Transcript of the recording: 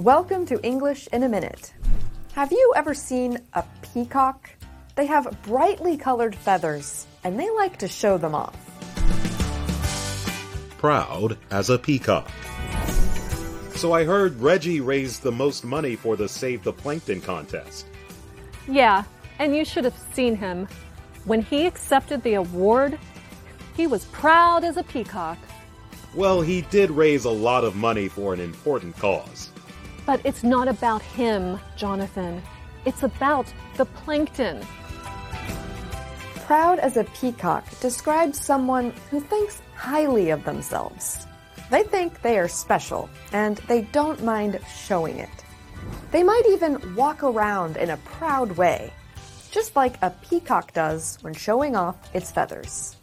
Welcome to English in a Minute. Have you ever seen a peacock? They have brightly colored feathers, and they like to show them off. Proud as a peacock. So I heard Reggie raised the most money for the Save the Plankton contest. Yeah, and you should have seen him. When he accepted the award, he was proud as a peacock. Well, he did raise a lot of money for an important cause. But it's not about him, Jonathan. It's about the plankton. Proud as a peacock describes someone who thinks highly of themselves. They think they are special and they don't mind showing it. They might even walk around in a proud way, just like a peacock does when showing off its feathers.